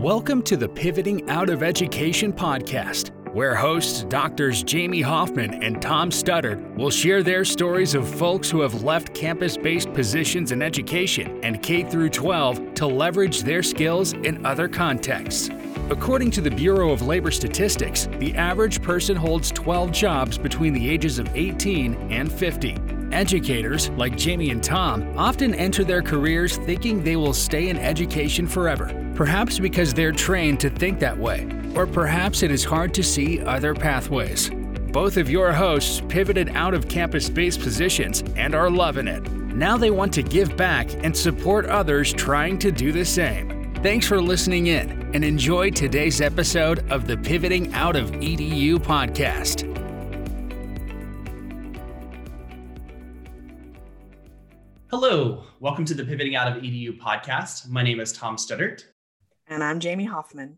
Welcome to the Pivoting Out of Education podcast, where hosts Doctors Jamie Hoffman and Tom Studdard will share their stories of folks who have left campus-based positions in education and K through 12 to leverage their skills in other contexts. According to the Bureau of Labor Statistics, the average person holds 12 jobs between the ages of 18 and 50. Educators, like Jamie and Tom, often enter their careers thinking they will stay in education forever, perhaps because they're trained to think that way, or perhaps it is hard to see other pathways. Both of your hosts pivoted out of campus based positions and are loving it. Now they want to give back and support others trying to do the same. Thanks for listening in and enjoy today's episode of the Pivoting Out of EDU podcast. Hello, welcome to the Pivoting Out of EDU podcast. My name is Tom Studdert. And I'm Jamie Hoffman.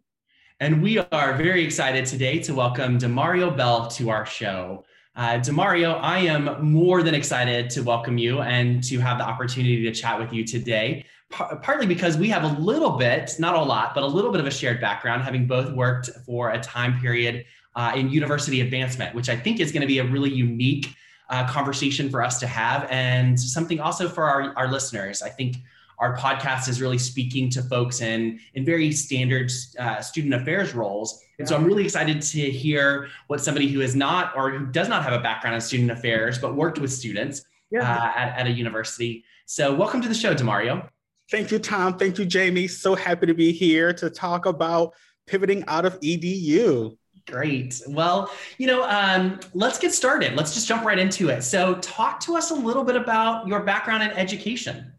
And we are very excited today to welcome Demario Bell to our show. Uh, Demario, I am more than excited to welcome you and to have the opportunity to chat with you today, partly because we have a little bit, not a lot, but a little bit of a shared background, having both worked for a time period uh, in university advancement, which I think is going to be a really unique uh, conversation for us to have and something also for our, our listeners. I think our podcast is really speaking to folks in, in very standard uh, student affairs roles. And so I'm really excited to hear what somebody who is not or who does not have a background in student affairs, but worked with students yeah. uh, at, at a university. So welcome to the show, Demario. Thank you, Tom. Thank you, Jamie. So happy to be here to talk about pivoting out of EDU. Great. Well, you know, um, let's get started. Let's just jump right into it. So, talk to us a little bit about your background in education.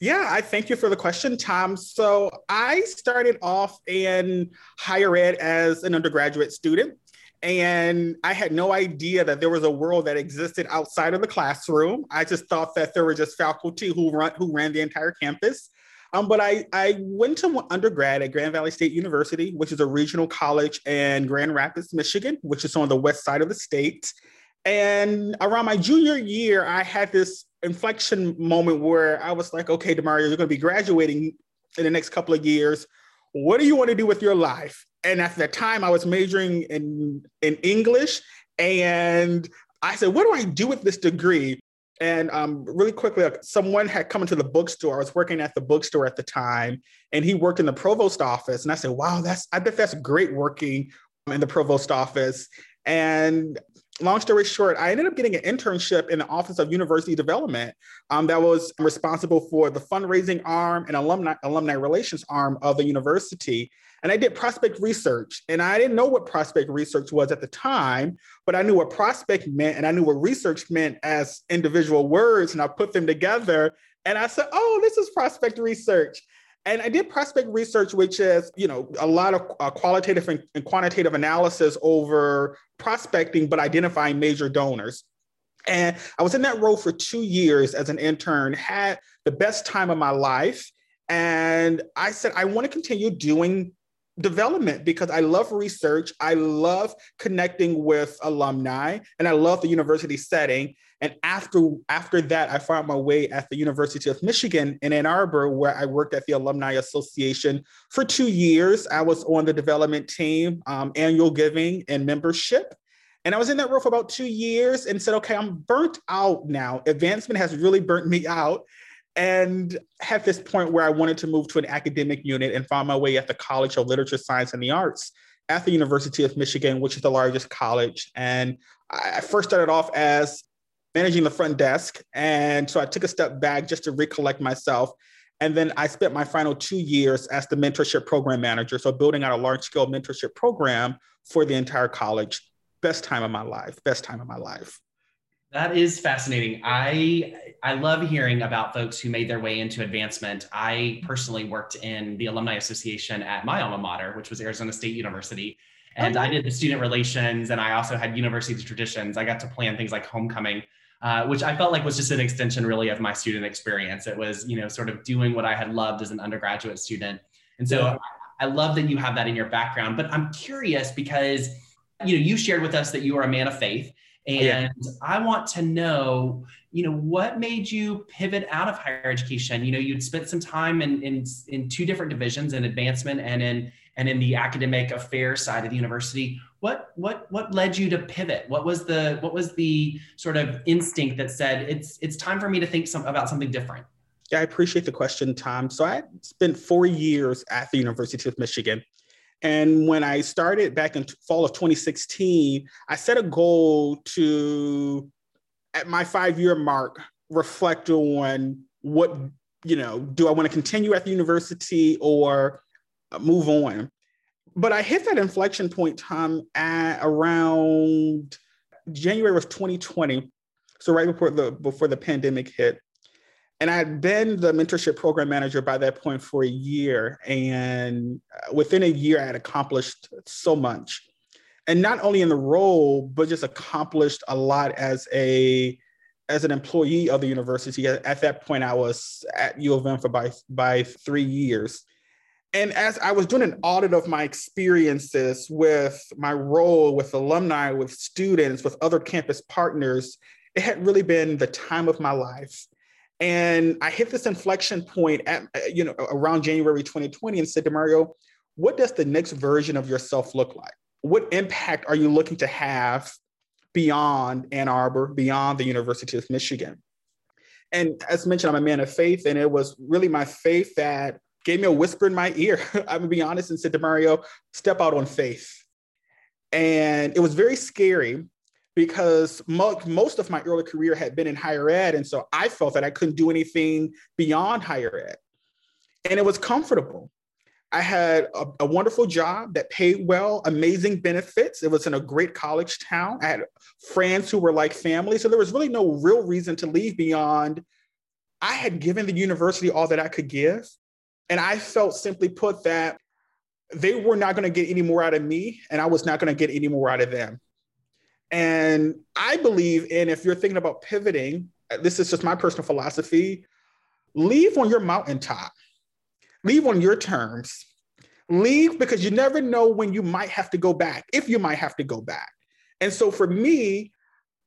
Yeah, I thank you for the question, Tom. So, I started off in higher ed as an undergraduate student. And I had no idea that there was a world that existed outside of the classroom. I just thought that there were just faculty who run who ran the entire campus. Um, but I, I went to undergrad at Grand Valley State University, which is a regional college in Grand Rapids, Michigan, which is on the west side of the state. And around my junior year, I had this inflection moment where I was like, okay, Demario, you're going to be graduating in the next couple of years. What do you want to do with your life? And at the time, I was majoring in, in English. And I said, what do I do with this degree? And um, really quickly, someone had come into the bookstore. I was working at the bookstore at the time, and he worked in the provost office. And I said, "Wow, that's I bet that's great working in the provost office." And long story short, I ended up getting an internship in the Office of University Development um, that was responsible for the fundraising arm and alumni alumni relations arm of the university. And I did prospect research, and I didn't know what prospect research was at the time, but I knew what prospect meant, and I knew what research meant as individual words, and I put them together, and I said, "Oh, this is prospect research." And I did prospect research, which is, you know, a lot of uh, qualitative and, and quantitative analysis over prospecting, but identifying major donors. And I was in that role for two years as an intern, had the best time of my life. And I said, I want to continue doing development because I love research. I love connecting with alumni and I love the university setting. And after, after that, I found my way at the University of Michigan in Ann Arbor, where I worked at the Alumni Association for two years. I was on the development team, um, annual giving and membership. And I was in that role for about two years and said, okay, I'm burnt out now. Advancement has really burnt me out. And at this point where I wanted to move to an academic unit and found my way at the College of Literature, Science, and the Arts at the University of Michigan, which is the largest college. And I first started off as managing the front desk. And so I took a step back just to recollect myself. And then I spent my final two years as the mentorship program manager. So building out a large scale mentorship program for the entire college. Best time of my life, best time of my life. That is fascinating. I I love hearing about folks who made their way into advancement. I personally worked in the alumni association at my alma mater, which was Arizona State University. And okay. I did the student relations and I also had university traditions. I got to plan things like homecoming uh, which I felt like was just an extension really of my student experience. It was, you know, sort of doing what I had loved as an undergraduate student. And so yeah. I, I love that you have that in your background. But I'm curious because, you know, you shared with us that you are a man of faith. Oh, and yeah. I want to know, you know, what made you pivot out of higher education? You know, you'd spent some time in in, in two different divisions in advancement and in and in the academic affairs side of the university. What what what led you to pivot? What was the what was the sort of instinct that said it's it's time for me to think some, about something different? Yeah, I appreciate the question, Tom. So I spent four years at the University of Michigan. And when I started back in fall of 2016, I set a goal to, at my five year mark, reflect on what, you know, do I want to continue at the university or uh, move on? But I hit that inflection point, Tom, at around January of 2020. So right before the before the pandemic hit. And I had been the mentorship program manager by that point for a year. And uh, within a year, I had accomplished so much. And not only in the role, but just accomplished a lot as a as an employee of the university. At that point, I was at U of M for by, by three years. And as I was doing an audit of my experiences with my role with alumni, with students, with other campus partners, it had really been the time of my life. And I hit this inflection point at, uh, you know, around January 2020 and said Demario, what does the next version of yourself look like? What impact are you looking to have beyond Ann Arbor, beyond the University of Michigan? And as mentioned, I'm a man of faith, and it was really my faith that gave me a whisper in my ear. I'm gonna be honest and said Demario, step out on faith. And it was very scary because mo- most of my early career had been in higher ed. And so I felt that I couldn't do anything beyond higher ed. And it was comfortable. I had a, a, wonderful job that paid well, amazing benefits. It was in a great college town. I had friends who were like family. So there was really no real reason to leave beyond I had given the university all that I could give. And I felt simply put that they were not going to get any more out of me, and I was not going to get any more out of them. And I believe in if you're thinking about pivoting, uh, this is just my personal philosophy leave on your mountaintop, leave on your terms. Leave because you never know when you might have to go back, if you might have to go back. And so for me,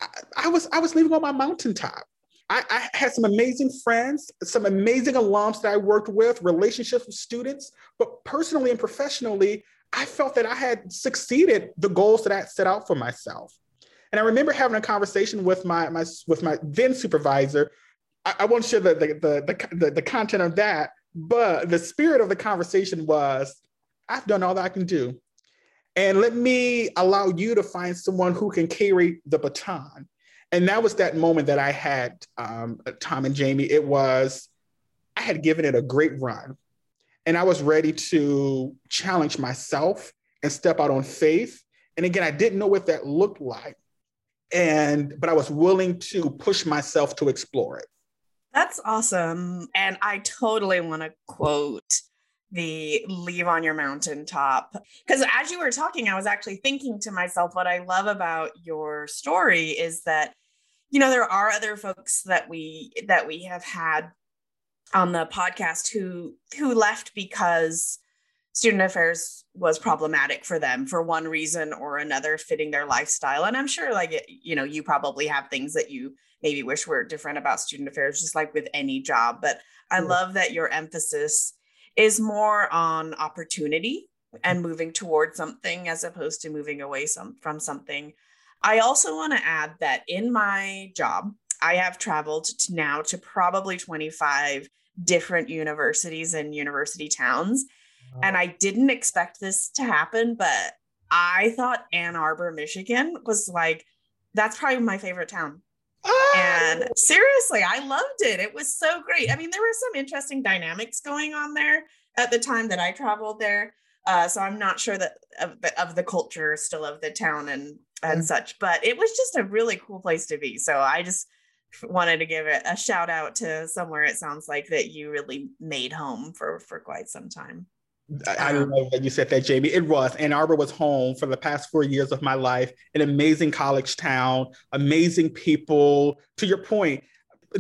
I, I was I was leaving on my mountaintop. I, I, had some amazing friends, some amazing alums that I worked with, relationships with students, but personally and professionally, I felt that I had succeeded the goals that I had set out for myself. And I remember having a conversation with my, my with my then supervisor. I, I won't share the the, the the the content of that, but the spirit of the conversation was, I've done all that I can do. And let me allow you to find someone who can carry the baton. And that was that moment that I had, um, Tom and Jamie. It was, I had given it a great run. And I was ready to challenge myself and step out on faith. And again, I didn't know what that looked like and but I was willing to push myself to explore it. That's awesome. And I totally want to quote the leave on your mountaintop because as you were talking I was actually thinking to myself what I love about your story is that you know there are other folks that we that we have had on the podcast who who left because student affairs was problematic for them for one reason or another fitting their lifestyle. And i'm sure like you know you probably have things that you maybe wish were different about student affairs just like with any job. But i love that your emphasis is more on opportunity mm-hmm. and moving towards something as opposed to moving away some, from something. I also want to add that in my job i have traveled to now to probably 25 different universities and university towns and I didn't expect this to happen, but I thought Ann Arbor, Michigan was like, that's probably my favorite town. And ah! seriously, I loved it. It was so great. I mean, there were some interesting dynamics going on there at the time that I traveled there. Uh, so I'm not sure that of the, of the culture still of the town and and mm. such, but it was just a really cool place to be. So I just wanted to give it a shout out to somewhere it sounds like that you really made home for for quite some time. I, um, love that you said that, Jamie. It was. Ann Arbor was home for the past four years of my life, an amazing college town, amazing people. To your point,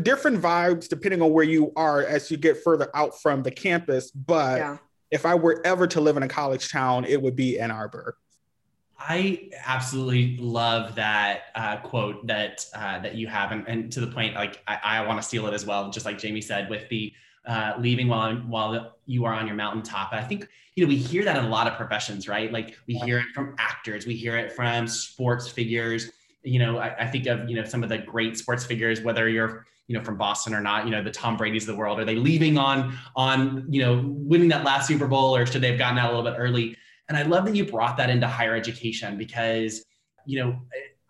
different vibes depending on where you are as you get further out from the campus. But yeah. if I were ever to live in a college town, it would be Ann Arbor. I absolutely love that uh, quote that uh, that you have, and, and, to the point, like I, I want to steal it as well, just like Jamie said, with the uh, leaving while while you are on your mountaintop. I think you know we hear that in a lot of professions, right? Like we hear it from actors, we hear it from sports figures. You know, I, I think of you know some of the great sports figures, whether you're you know from Boston or not. You know, the Tom Brady's of the world. Are they leaving on on you know winning that last Super Bowl, or should they have gotten out a little bit early? And I love that you brought that into higher education because, you know,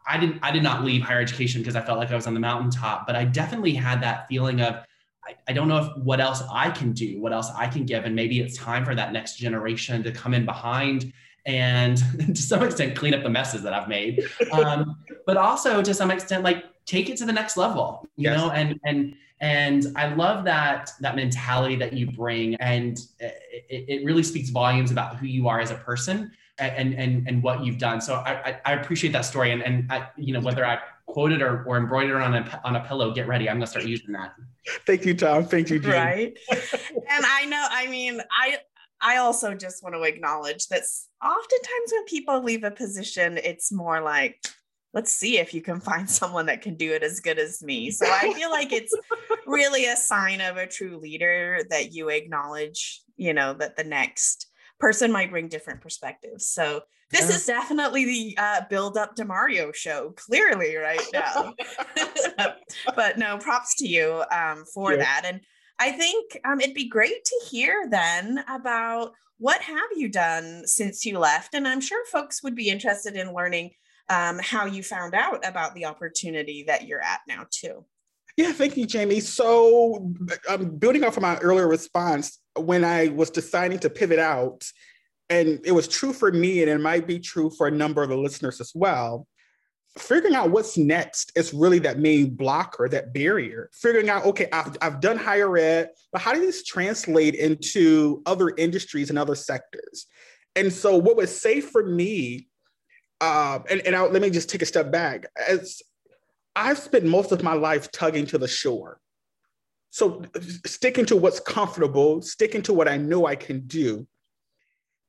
I didn't I did not leave higher education because I felt like I was on the mountaintop, but I definitely had that feeling of I, I don't know if what else I can do, what else I can give. And maybe it's time for that next generation to come in behind and to some extent clean up the messes that I've made. Um, but also to some extent, like take it to the next level, you yes. know, and and and I love that that mentality that you bring, and it, it really speaks volumes about who you are as a person and and and what you've done. So I I, appreciate that story, and and I, you know whether I quoted or, or embroidered on a on a pillow, get ready. I'm gonna start using that. Thank you, Tom. Thank you, Jim. Right. and I know. I mean, I I also just want to acknowledge that oftentimes when people leave a position, it's more like let's see if you can find someone that can do it as good as me. So I feel like it's really a sign of a true leader that you acknowledge, you know, that the next person might bring different perspectives. So this yeah. is definitely the uh, build up to Mario show, clearly right now. but no, props to you um, for yeah. that. And I think um, it'd be great to hear then about what have you done since you left. And I'm sure folks would be interested in learning um, how you found out about the opportunity that you're at now too. Yeah, thank you, Jamie. So, um, building off of my earlier response, when I was deciding to pivot out, and it was true for me, and it might be true for a number of the listeners as well. Figuring out what's next is really that main blocker, that barrier. Figuring out, okay, I've, I've done higher ed, but how do these translate into other industries and other sectors? And so, what was safe for me um, and and I, let me just take a step back. As I've spent most of my life tugging to the shore, so sticking to what's comfortable, sticking to what I know I can do.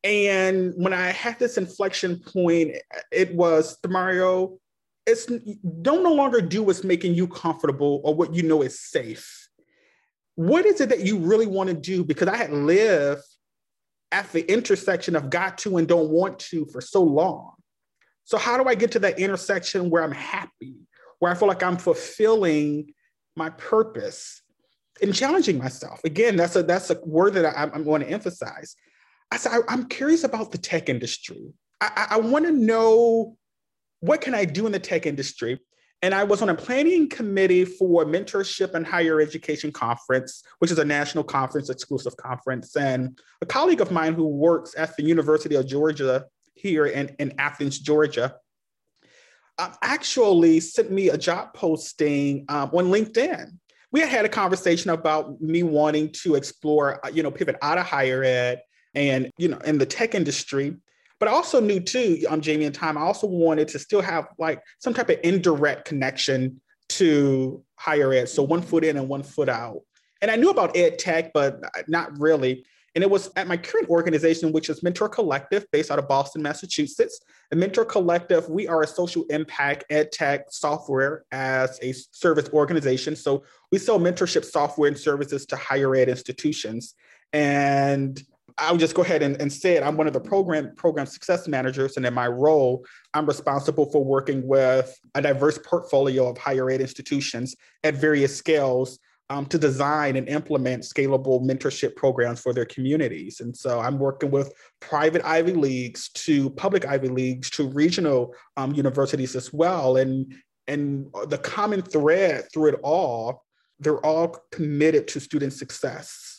And when I had this inflection point, it was Mario. It's don't no longer do what's making you comfortable or what you know is safe. What is it that you really want to do? Because I had lived at the intersection of got to and don't want to for so long so how do I get to that intersection where I'm happy, where I feel like I'm fulfilling my purpose and challenging myself? Again, that's a that's a word that I, am going to emphasize. I said I, am curious about the tech industry. I, I want to know what can I do in the tech industry. And I was on a planning committee for mentorship and higher education conference, which is a national conference, exclusive conference. And a colleague of mine who works at the University of Georgia here in, in Athens, Georgia, uh, actually sent me a job posting um, on LinkedIn. We had had a conversation about me wanting to explore, uh, you know, pivot out of higher ed and, you know, in the tech industry. But I also knew too, um, Jamie and Tom, I also wanted to still have like some type of indirect connection to higher ed. So one foot in and one foot out. And I knew about ed tech, but not really. And it was at my current organization, which is Mentor Collective, based out of Boston, Massachusetts. And Mentor Collective, we are a social impact ed tech software as a service organization. So we sell mentorship software and services to higher ed institutions. And I'll just go ahead and, and, say it. I'm one of the program program success managers, and in my role, I'm responsible for working with a diverse portfolio of higher ed institutions at various scales um, to design and implement scalable mentorship programs for their communities. And so I'm working with private Ivy Leagues to public Ivy Leagues to regional um, universities as well. And, and the common thread through it all, they're all committed to student success.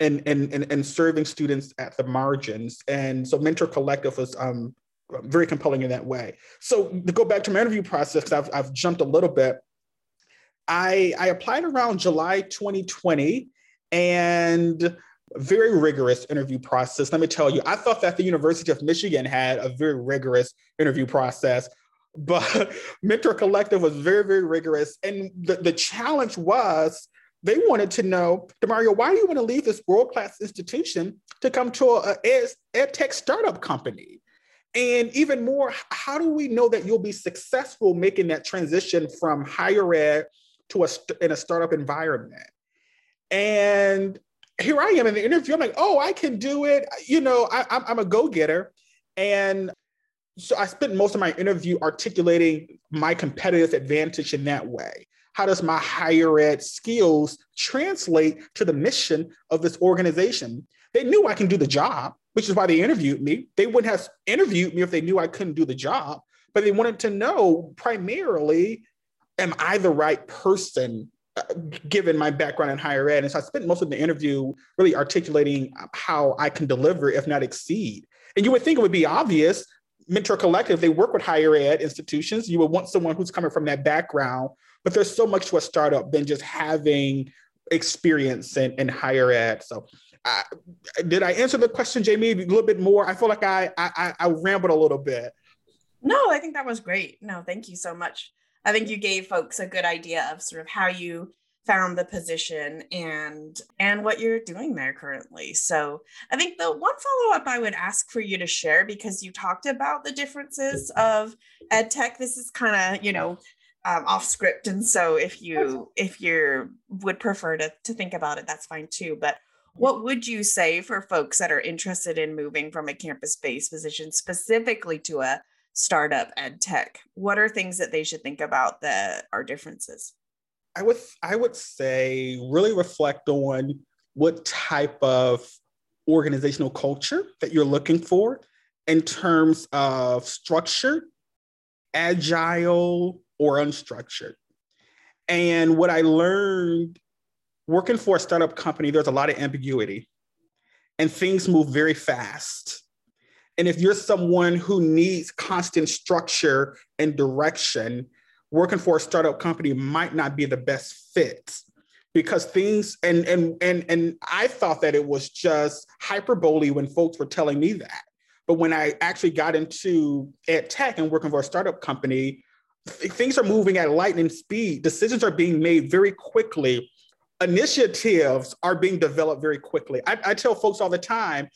And, and, and, and serving students at the margins. And so Mentor Collective was um, very compelling in that way. So to go back to my interview process, I've, I've jumped a little bit. I, I applied around July 2020 and very rigorous interview process. Let me tell you, I thought that the University of Michigan had a very rigorous interview process, but Mentor Collective was very, very rigorous. And the, the challenge was they wanted to know, Demario, why do you want to leave this world-class institution to come to a ed, ed tech startup company? And even more, how do we know that you'll be successful making that transition from higher ed to a in a startup environment? And here I am in the interview. I'm like, oh, I can do it. You know, I, I'm, I'm a go getter. And so I spent most of my interview articulating my competitive advantage in that way. How does my higher ed skills translate to the mission of this organization? They knew I can do the job, which is why they interviewed me. They wouldn't have interviewed me if they knew I couldn't do the job, but they wanted to know primarily, am I the right person uh, given my background in higher ed? And so I spent most of the interview really articulating how I can deliver, if not exceed. And you would think it would be obvious. Mentor Collective, they work with higher ed institutions. You would want someone who's coming from that background, but there's so much to a startup than just having experience in, in higher ed. So I, did I answer the question, Jamie, a little bit more? I feel like I, I I rambled a little bit. No, I think that was great. No, thank you so much. I think you gave folks a good idea of sort of how you found the position and and what you're doing there currently. So I think the one follow up I would ask for you to share because you talked about the differences of ed tech. This is kind of you know um, off script, and so if you if you would prefer to to think about it, that's fine too. But what would you say for folks that are interested in moving from a campus based position specifically to a startup ed tech? What are things that they should think about that are differences? I would I would say really reflect on what type of organizational culture that you're looking for in terms of structure agile, or unstructured. And what I learned working for a startup company, there's a lot of ambiguity and things move very fast. And if you're someone who needs constant structure and direction, working for a startup company might not be the best fit because things and and and and I thought that it was just hyperbole when folks were telling me that. But when I actually got into ed tech and working for a startup company, things are moving at lightning speed. Decisions are being made very quickly initiatives are being developed very quickly. I, I tell folks all the time,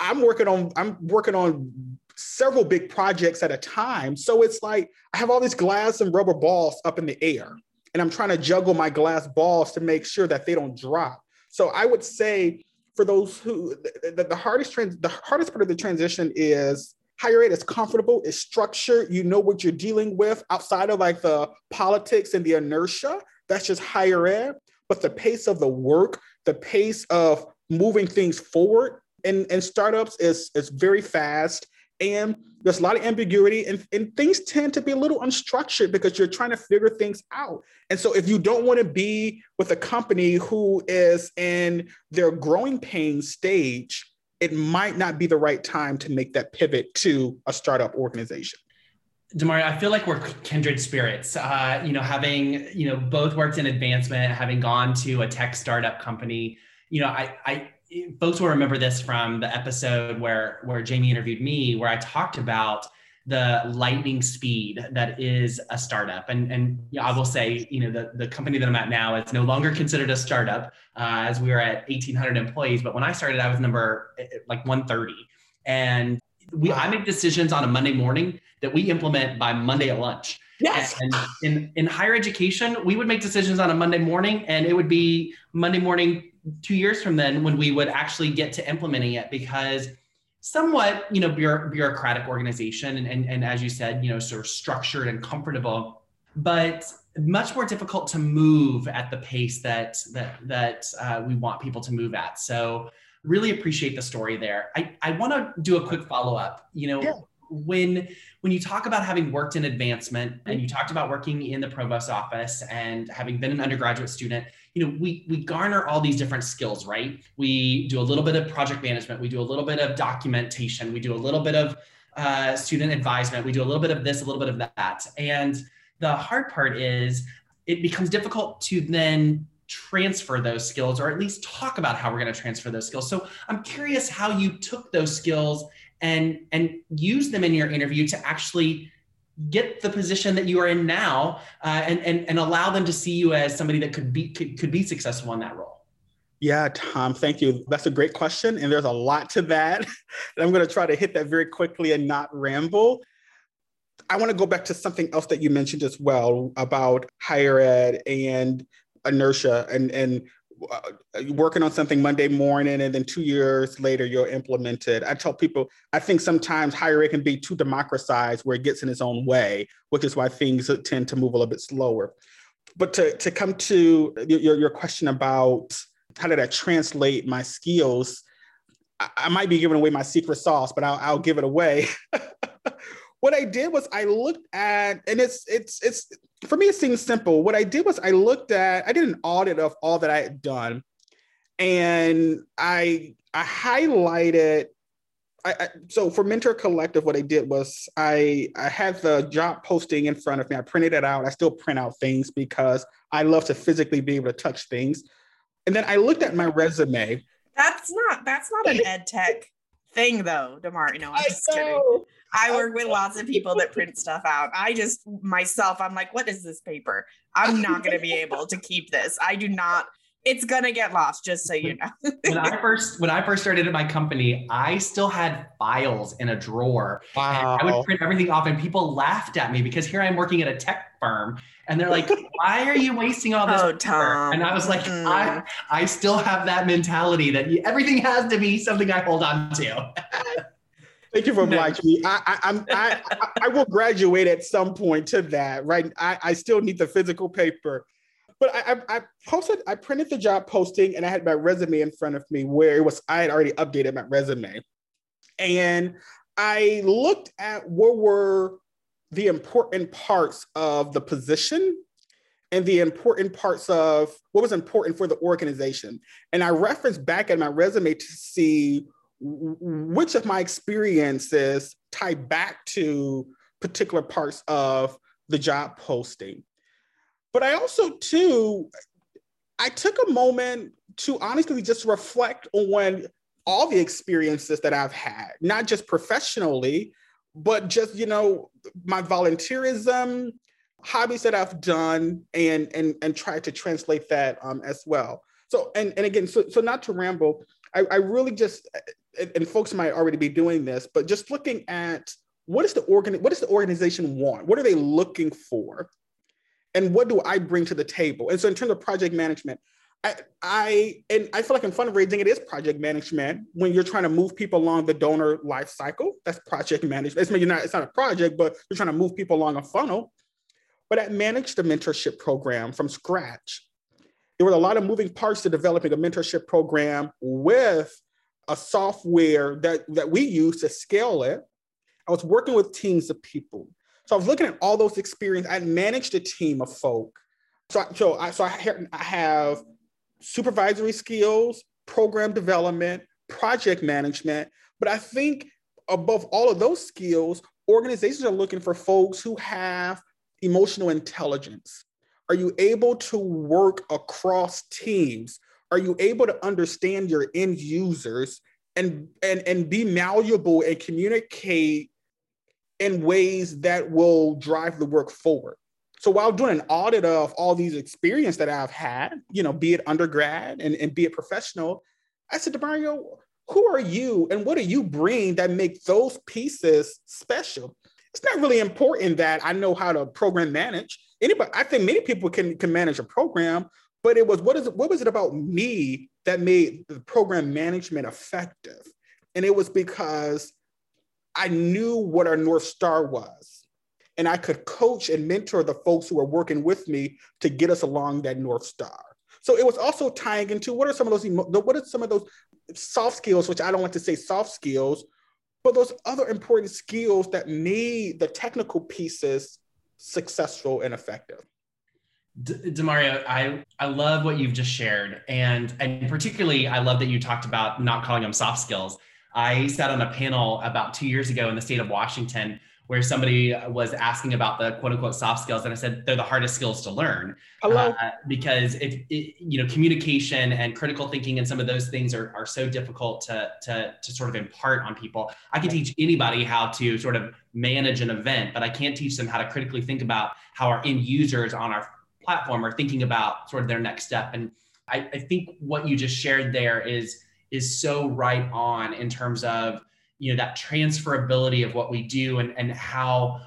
I'm working on I'm working on several big projects at a time. So it's like I have all these glass and rubber balls up in the air, and I'm trying to juggle my glass balls to make sure that they don't drop. So I would say for those who the, the hardest trans, the hardest part of the transition is higher ed is comfortable, it's structured, you know what you're dealing with outside of like the politics and the inertia. That's just higher ed but the pace of the work, the pace of moving things forward in, in startups is, is very fast. And there's a lot of ambiguity, and, and things tend to be a little unstructured because you're trying to figure things out. And so, if you don't want to be with a company who is in their growing pain stage, it might not be the right time to make that pivot to a startup organization. Demario, I feel like we're kindred spirits. Uh, you know, having you know both worked in advancement, having gone to a tech startup company. You know, I, I folks will remember this from the episode where where Jamie interviewed me, where I talked about the lightning speed that is a startup. And and I will say, you know, the the company that I'm at now is no longer considered a startup, uh, as we were at 1,800 employees. But when I started, I was number eh, eh, like 130, and we I make decisions on a Monday morning that we implement by Monday at lunch. Yes. And in, in higher education, we would make decisions on a Monday morning, and it would be Monday morning two years from then when we would actually get to implementing it because somewhat, you know, bureaucratic organization and, and, and as you said, you know, sort of structured and comfortable, but much more difficult to move at the pace that that that uh, we want people to move at. So really appreciate the story there. I, I want to do a quick follow up. You know, yeah. when when you talk about having worked in advancement and you talked about working in the provost office and having been an undergraduate student, you know, we we garner all these different skills, right? We do a little bit of project management, we do a little bit of documentation, we do a little bit of uh, student advisement, we do a little bit of this, a little bit of that, and the hard part is it becomes difficult to then transfer those skills or at least talk about how we're going to transfer those skills. So I'm curious how you took those skills and and use them in your interview to actually get the position that you are in now uh, and, and and allow them to see you as somebody that could be could, could be successful in that role. Yeah, Tom, thank you. That's a great question. And there's a lot to that. and I'm going to try to hit that very quickly and not ramble. I want to go back to something else that you mentioned as well about higher ed and inertia and, and Uh, uh, working on something Monday morning and then two years later you're implemented. I tell people, I think sometimes higher ed can be too democratized where it gets in its own way, which is why things tend to move a little bit slower. But to, to come to your, your question about how did I translate my skills? I, I might be giving away my secret sauce, but I'll, I'll give it away. what I did was I looked at, and it's it's it's for me it seems simple. What I did was I looked at, I did an audit of all that I had done, and I I highlighted. I, I, so for Mentor Collective, what I did was I I had the job posting in front of me. I printed it out. I still print out things because I love to physically be able to touch things. And then I looked at my resume. That's not that's not an ed tech thing though, Demar. No, I'm just kidding. I work with lots of people that print stuff out. I just myself, I'm like, what is this paper? I'm not gonna be able to keep this. I do not it's gonna get lost just so you know when i first when i first started at my company i still had files in a drawer wow. i would print everything off and people laughed at me because here i'm working at a tech firm and they're like why are you wasting all this oh, Tom. and i was like mm. i i still have that mentality that everything has to be something i hold on to Thank you for obliging me. I, I, I'm, I, I will graduate at some point to that, right? I, I still need the physical paper but I, I, I, posted, I printed the job posting and I had my resume in front of me where it was, I had already updated my resume. And I looked at what were the important parts of the position and the important parts of what was important for the organization. And I referenced back at my resume to see which of my experiences tie back to particular parts of the job posting. But I also, too, I took a moment to honestly just reflect on all the experiences that I've had, not just professionally, but just, you know, my volunteerism, hobbies that I've done, and and and try to translate that um, as well. So, and and again, so so not to ramble, I, I really just and folks might already be doing this, but just looking at what is the organ what does the organization want? What are they looking for? and what do I bring to the table? And so in terms of project management, I, I and I feel like in fundraising, it is project management when you're trying to move people along the donor life cycle. That's project management. It's not, it's not a project, but you're trying to move people along a funnel. But I managed a mentorship program from scratch. There were a lot of moving parts to developing a mentorship program with a software that, that we use to scale it. I was working with teams of people. So I was looking at all those experiences. I managed a team of folk. So, I, so I, so I, I have supervisory skills, program development, project management. But I think above all of those skills, organizations are looking for folks who have emotional intelligence. Are you able to work across teams? Are you able to understand your end users and, and, and be malleable and communicate in ways that will drive the work forward. So while doing an audit of all these experience that I've had, you know, be it undergrad and, and be it professional, I said Demario, who are you and what do you bring that make those pieces special? It's not really important that I know how to program manage. Anybody, I think many people can, can manage a program, but it was what is it, what was it about me that made the program management effective? And it was because I knew what our North Star was. And I could coach and mentor the folks who were working with me to get us along that North Star. So it was also tying into what are some of those what are some of those soft skills, which I don't want to say soft skills, but those other important skills that made the technical pieces successful and effective. D- Demario, I, I love what you've just shared. And, and particularly, I love that you talked about not calling them soft skills. I sat on a panel about two years ago in the state of Washington where somebody was asking about the quote unquote soft skills and i said they're the hardest skills to learn uh, because if it, you know communication and critical thinking and some of those things are, are so difficult to, to, to sort of impart on people i can teach anybody how to sort of manage an event but i can't teach them how to critically think about how our end users on our platform are thinking about sort of their next step. And I, I think what you just shared there is is so right on in terms of you know that transferability of what we do and and how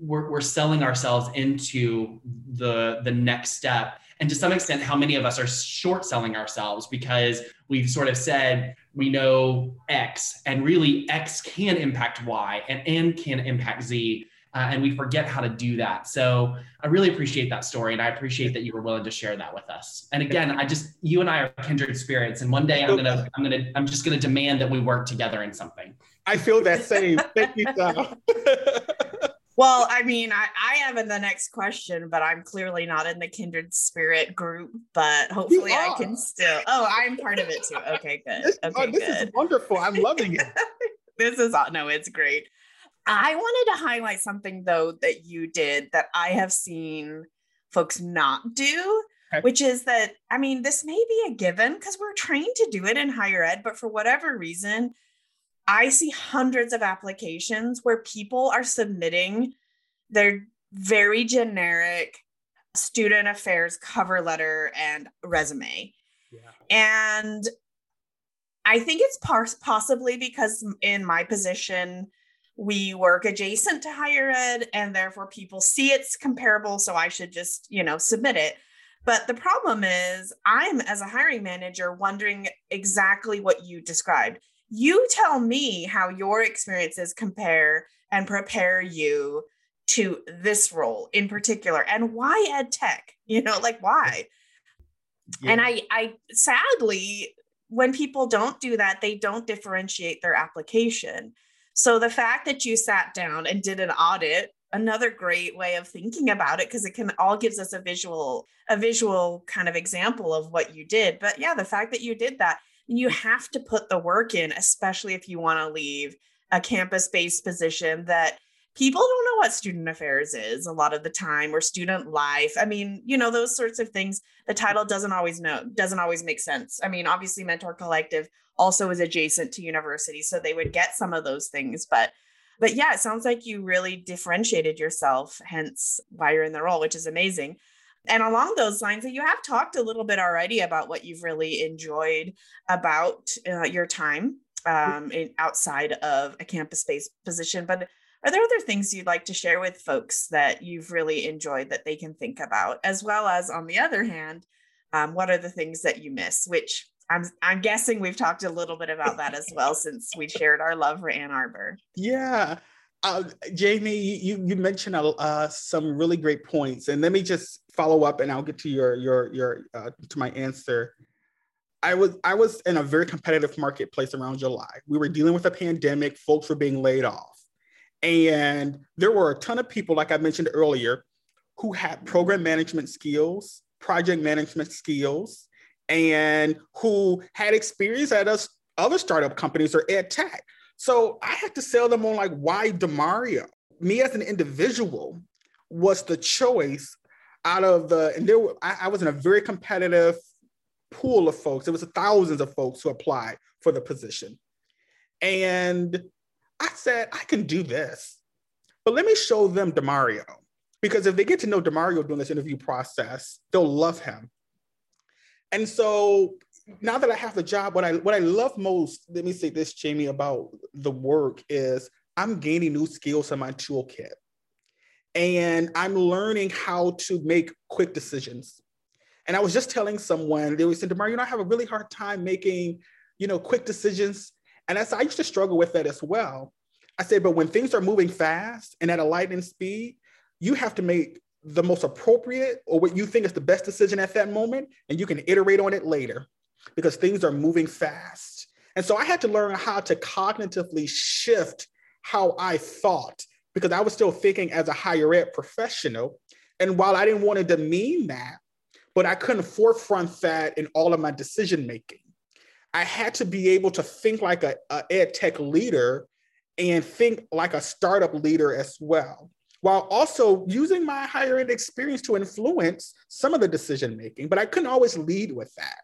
we're, we're selling ourselves into the the next step. And to some extent how many of us are short selling ourselves because we've sort of said we know x and really x can impact y and and can impact z uh, and we forget how to do that so i really appreciate that story and i appreciate that you were willing to share that with us and again i just you and i are kindred spirits and one day i'm gonna i'm gonna i'm just gonna demand that we work together in something i feel that same thank you Tom. Well, I mean, I, I am in the next question, but I'm clearly not in the kindred spirit group. But hopefully, I can still. Oh, I'm part of it too. Okay, good. This, okay, oh, this good. is wonderful. I'm loving it. this is no, it's great. I wanted to highlight something though that you did that I have seen folks not do, okay. which is that I mean, this may be a given because we're trained to do it in higher ed, but for whatever reason, I see hundreds of applications where people are submitting their very generic student affairs cover letter and resume. Yeah. And I think it's possibly because in my position, we work adjacent to higher ed and therefore people see it's comparable. So I should just, you know, submit it. But the problem is, I'm as a hiring manager wondering exactly what you described. You tell me how your experiences compare and prepare you to this role in particular and why ed tech you know like why yeah. and i i sadly when people don't do that they don't differentiate their application so the fact that you sat down and did an audit another great way of thinking about it because it can all gives us a visual a visual kind of example of what you did. But yeah the fact that you did that you have to put the work in, especially if you want to leave a campus based position that people don't know what student affairs is a lot of the time or student life. I mean, you know, those sorts of things. The title doesn't always know, doesn't always make sense. I mean, obviously, Mentor Collective also is adjacent to university, so they would get some of those things, but but yeah, it sounds like you really differentiated yourself, hence why you're in the role, which is amazing. And along those lines, that you have talked a little bit already about what you've really enjoyed about uh, your time um, in, outside of a campus based position. But are there other things you'd like to share with folks that you've really enjoyed that they can think about? As well as, on the other hand, um, what are the things that you miss? Which I'm, I'm guessing we've talked a little bit about that as well since we shared our love for Ann Arbor. Yeah. Uh, Jamie, you, you mentioned uh, some really great points, and let me just follow up, and I'll get to your your your uh, to my answer. I was I was in a very competitive marketplace around July. We were dealing with a pandemic. Folks were being laid off, and there were a ton of people, like I mentioned earlier, who had program management skills, project management skills, and who had experience at us other startup companies or ed tech. So I had to sell them on like why Demario. Me as an individual was the choice out of the and there were I, I was in a very competitive pool of folks. There was thousands of folks who applied for the position. And I said, I can do this. But let me show them Demario. Because if they get to know Demario during this interview process, they'll love him. And so now that I have the job, what I what I love most, let me say this, Jamie, about the work is I'm gaining new skills in my toolkit. And I'm learning how to make quick decisions. And I was just telling someone, they were saying, Demar, you know, I have a really hard time making, you know, quick decisions. And I said, I used to struggle with that as well. I said, but when things are moving fast and at a lightning speed, you have to make the most appropriate or what you think is the best decision at that moment, and you can iterate on it later because things are moving fast. And so I had to learn how to cognitively shift how I thought because I was still thinking as a higher ed professional. And while I didn't want to demean that, but I couldn't forefront that in all of my decision making. I had to be able to think like a, a ed tech leader and think like a startup leader as well, while also using my higher ed experience to influence some of the decision making. But I couldn't always lead with that.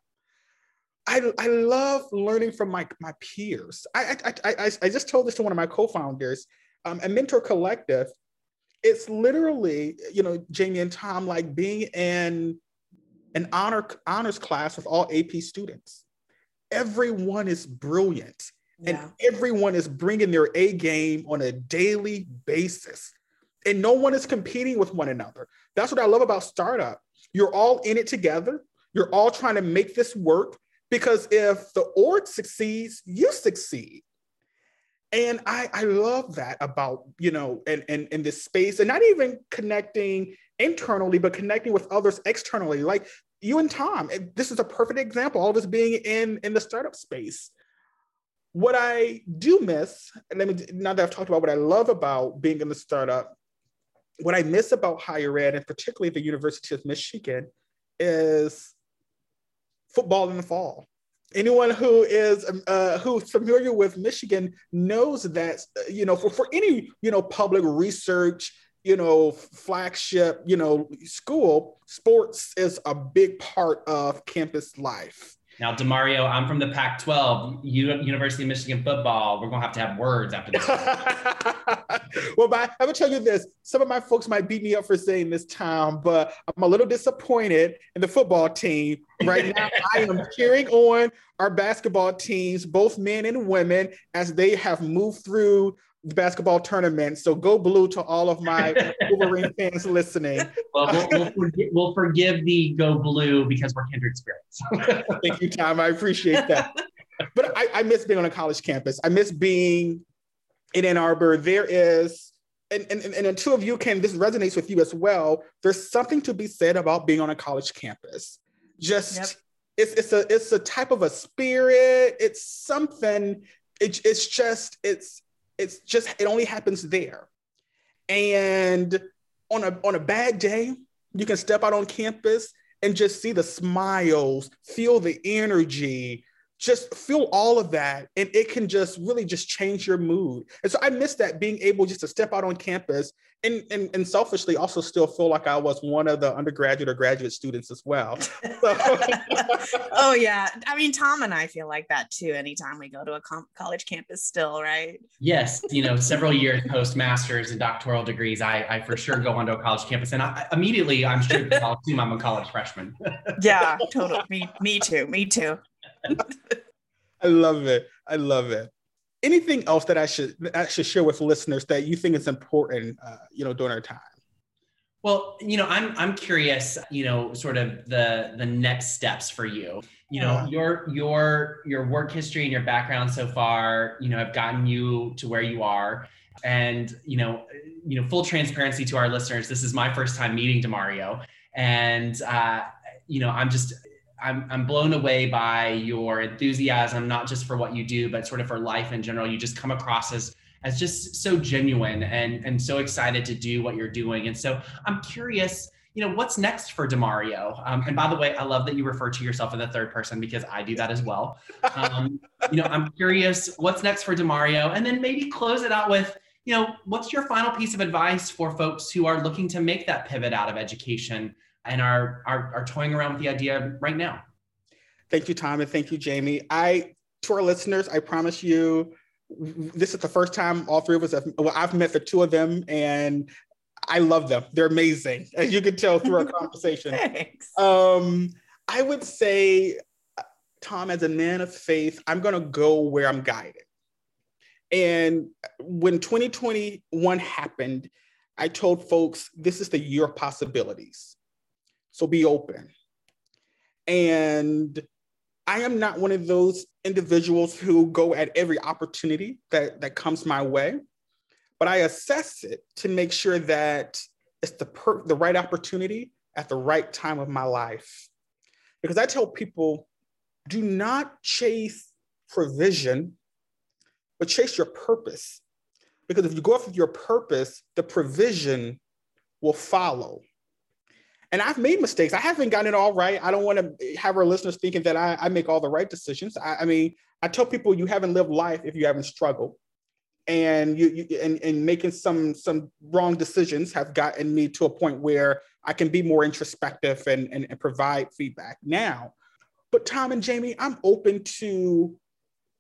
I, I love learning from my, my peers. I, I, I, I just told this to one of my co-founders, um, a Mentor Collective. It's literally, you know, Jamie and Tom, like being in an honor honors class with all AP students. Everyone is brilliant. Yeah. And everyone is bringing their A game on a daily basis. And no one is competing with one another. That's what I love about startup. You're all in it together. You're all trying to make this work because if the org succeeds, you succeed. And I, I love that about, you know, and in, in, in this space and not even connecting internally, but connecting with others externally. Like you and Tom, this is a perfect example, all of us being in, in the startup space. What I do miss, and let me, now that I've talked about what I love about being in the startup, what I miss about higher ed, and particularly the University of Michigan, is football in the fall. Anyone who is uh, who's familiar with Michigan knows that you know for, for any you know public research you know flagship you know school, sports is a big part of campus life. Now, Demario, I'm from the Pac 12, University of Michigan football. We're going to have to have words after this. well, but I'm going to tell you this. Some of my folks might beat me up for saying this, Tom, but I'm a little disappointed in the football team. Right now, I am cheering on our basketball teams, both men and women, as they have moved through the basketball tournament. So go blue to all of my Wolverine fans listening. Well, we'll, we'll, forgive, we'll, forgive, the go blue because we're kindred spirits. Thank you, Tom. I appreciate that. But I, I, miss being on a college campus. I miss being in Ann Arbor. There is, and, and, and the two of you can, this resonates with you as well. There's something to be said about being on a college campus. Just, yep. it's, it's a it's a type of a spirit. It's something. It, it's just it's it's just it only happens there. And on a on a bad day, you can step out on campus and just see the smiles, feel the energy, just feel all of that and it can just really just change your mood. And so i miss that being able just to step out on campus and, and, and selfishly also still feel like i was one of the undergraduate or graduate students as well. So. oh yeah. I mean tom and i feel like that too anytime we go to a com- college campus still right? Yes you know several years post masters and doctoral degrees i, I for sure go onto a college campus and I, immediately i'm sure i'll assume i'm a college freshman. Yeah totally. Me, me too me too I love it. I love it. Anything else that I should I should share with listeners that you think is important, uh, you know, during our time? Well, you know, I'm I'm curious, you know, sort of the the next steps for you. You know, your your your work history and your background so far, you know, have gotten you to where you are. And you know, you know, full transparency to our listeners, this is my first time meeting Demario, and uh, you know, I'm just I'm, I'm blown away by your enthusiasm, not just for what you do, but sort of for life in general. You just come across as as just so genuine and and so excited to do what you're doing. And so I'm curious, you know, what's next for Demario? Um, and by the way, I love that you refer to yourself in the third person because I do that as well. Um, you know, I'm curious what's next for Demario, and then maybe close it out with, you know, what's your final piece of advice for folks who are looking to make that pivot out of education and are, are, are toying around with the idea right now. Thank you, Tom, and thank you, Jamie. I, to our listeners, I promise you, this is the first time all three of us have, well, I've met the two of them and I love them. They're amazing, as you can tell through our conversation. Thanks. Um, I would say, Tom, as a man of faith, I'm going to go where I'm guided. And when 2021 happened, I told folks, this is the year of possibilities. So be open. And I am not one of those individuals who go at every opportunity that, that comes my way, but I assess it to make sure that it's the, per- the right opportunity at the right time of my life. Because I tell people do not chase provision, but chase your purpose. Because if you go after your purpose, the provision will follow and I've made mistakes. I haven't gotten it all right. I don't want to have our listeners thinking that I, I make all the right decisions. I, I, mean, I tell people you haven't lived life if you haven't struggled, and you, you and, and making some some wrong decisions have gotten me to a point where I can be more introspective and, and, and provide feedback now. But Tom and Jamie, I'm open to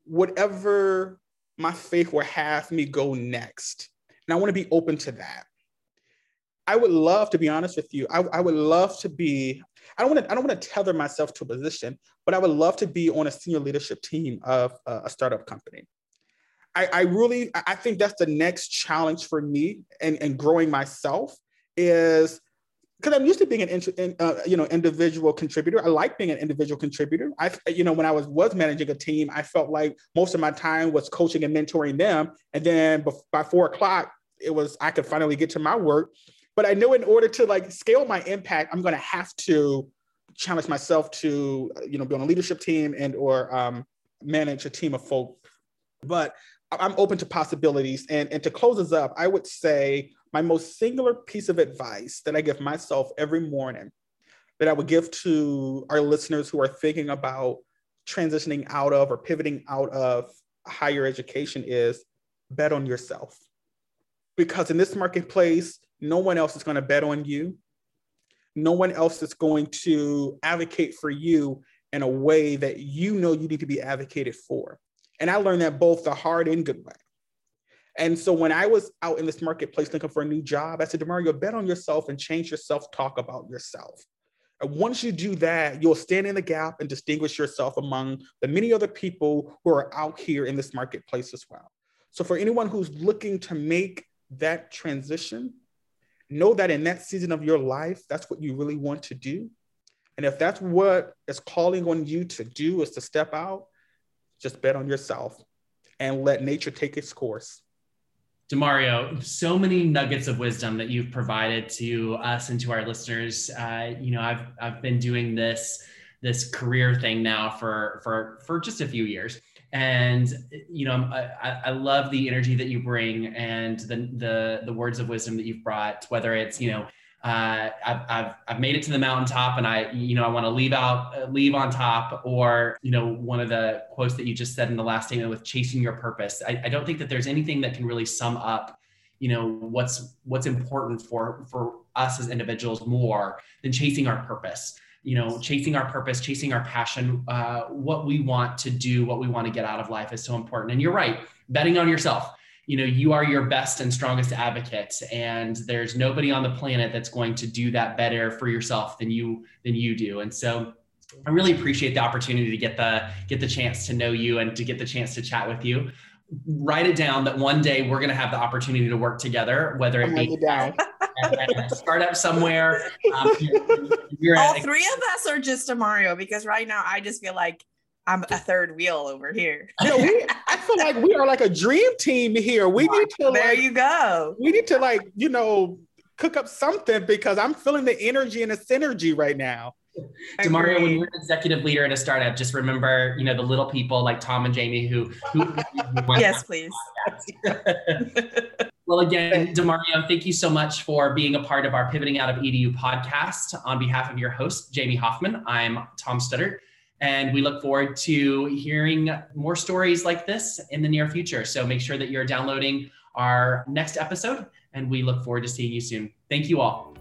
whatever my faith will have me go next, and I want to be open to that. I would love to be honest with you. I, I would love to be I don't want to I don't want to tether myself to a position, but I would love to be on a senior leadership team of a, a startup company. I, I, really I think that's the next challenge for me and, and growing myself is because I'm used to being an in, uh, you know individual contributor. I like being an individual contributor. I you know when I was was managing a team, I felt like most of my time was coaching and mentoring them, and then by four o'clock, it was I could finally get to my work. But I know in order to like scale my impact, I'm going to have to challenge myself to you know be on a leadership team and or um, manage a team of folk. But I'm open to possibilities. And, and to close us up, I would say my most singular piece of advice that I give myself every morning that I would give to our listeners who are thinking about transitioning out of or pivoting out of higher education is bet on yourself. Because in this marketplace, no one else is going to bet on you. No one else is going to advocate for you in a way that you know you need to be advocated for. And I learned that both the hard and good way. And so when I was out in this marketplace looking for a new job, I said, Demario, bet on yourself and change yourself, talk about yourself. And once you do that, you'll stand in the gap and distinguish yourself among the many other people who are out here in this marketplace as well. So for anyone who's looking to make that transition, know that in that season of your life, that's what you really want to do. And if that's what is calling on you to do is to step out, just bet on yourself and let nature take its course. Demario, so many nuggets of wisdom that you've provided to us and to our listeners. Uh, you know, I've I've been doing this this career thing now for for for just a few years, and you know, I, I love the energy that you bring and the the the words of wisdom that you've brought. Whether it's you know uh, I've, I've, I've made it to the mountaintop and I, you know, I want to leave out, uh, leave on top or, you know, one of the quotes that you just said in the last statement with chasing your purpose. I, I don't think that there's anything that can really sum up, you know, what's, what's important for, for us as individuals more than chasing our purpose you know chasing our purpose chasing our passion uh, what we want to do what we want to get out of life is so important. And you're right betting on yourself. You know you are your best and strongest advocate and there's nobody on the planet that's going to do that better for yourself than you than you do. And so i really appreciate the opportunity to get the get the chance to know you and to get the chance to chat with you. Write it down that one day we're going to have the opportunity to work together whether it be down. start up somewhere um, you're, you're all three of us are just a mario because right now i just feel like I'm a third wheel over here. no, we, I feel like we are like a dream team here. We need to there like, you go. We need to like, you know, cook up something because I'm feeling the energy and the synergy right now. Demario, when you're an executive leader in a startup, just remember, you know, the little people like Tom and Jamie who, who, who yes, please. well, again, Demario, thank you so much for being a part of our Pivoting Out of EDU podcast. On behalf of your host, Jamie Hoffman, I'm Tom Studdert. And we look forward to hearing more stories like this in the near future. So make sure that you're downloading our next episode, and we look forward to seeing you soon. Thank you all.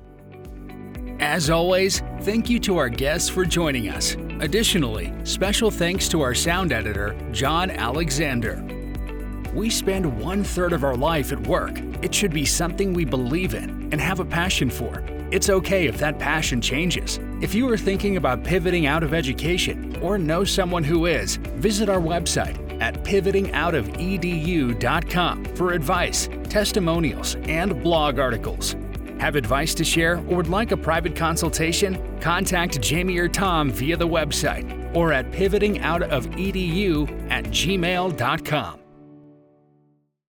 As always, thank you to our guests for joining us. Additionally, special thanks to our sound editor, John Alexander. We spend one third of our life at work. It should be something we believe in and have a passion for. It's okay if that passion changes. If you are thinking about pivoting out of education or know someone who is, visit our website at pivotingoutofedu.com for advice, testimonials, and blog articles. Have advice to share or would like a private consultation? Contact Jamie or Tom via the website or at pivotingoutofedu at gmail.com.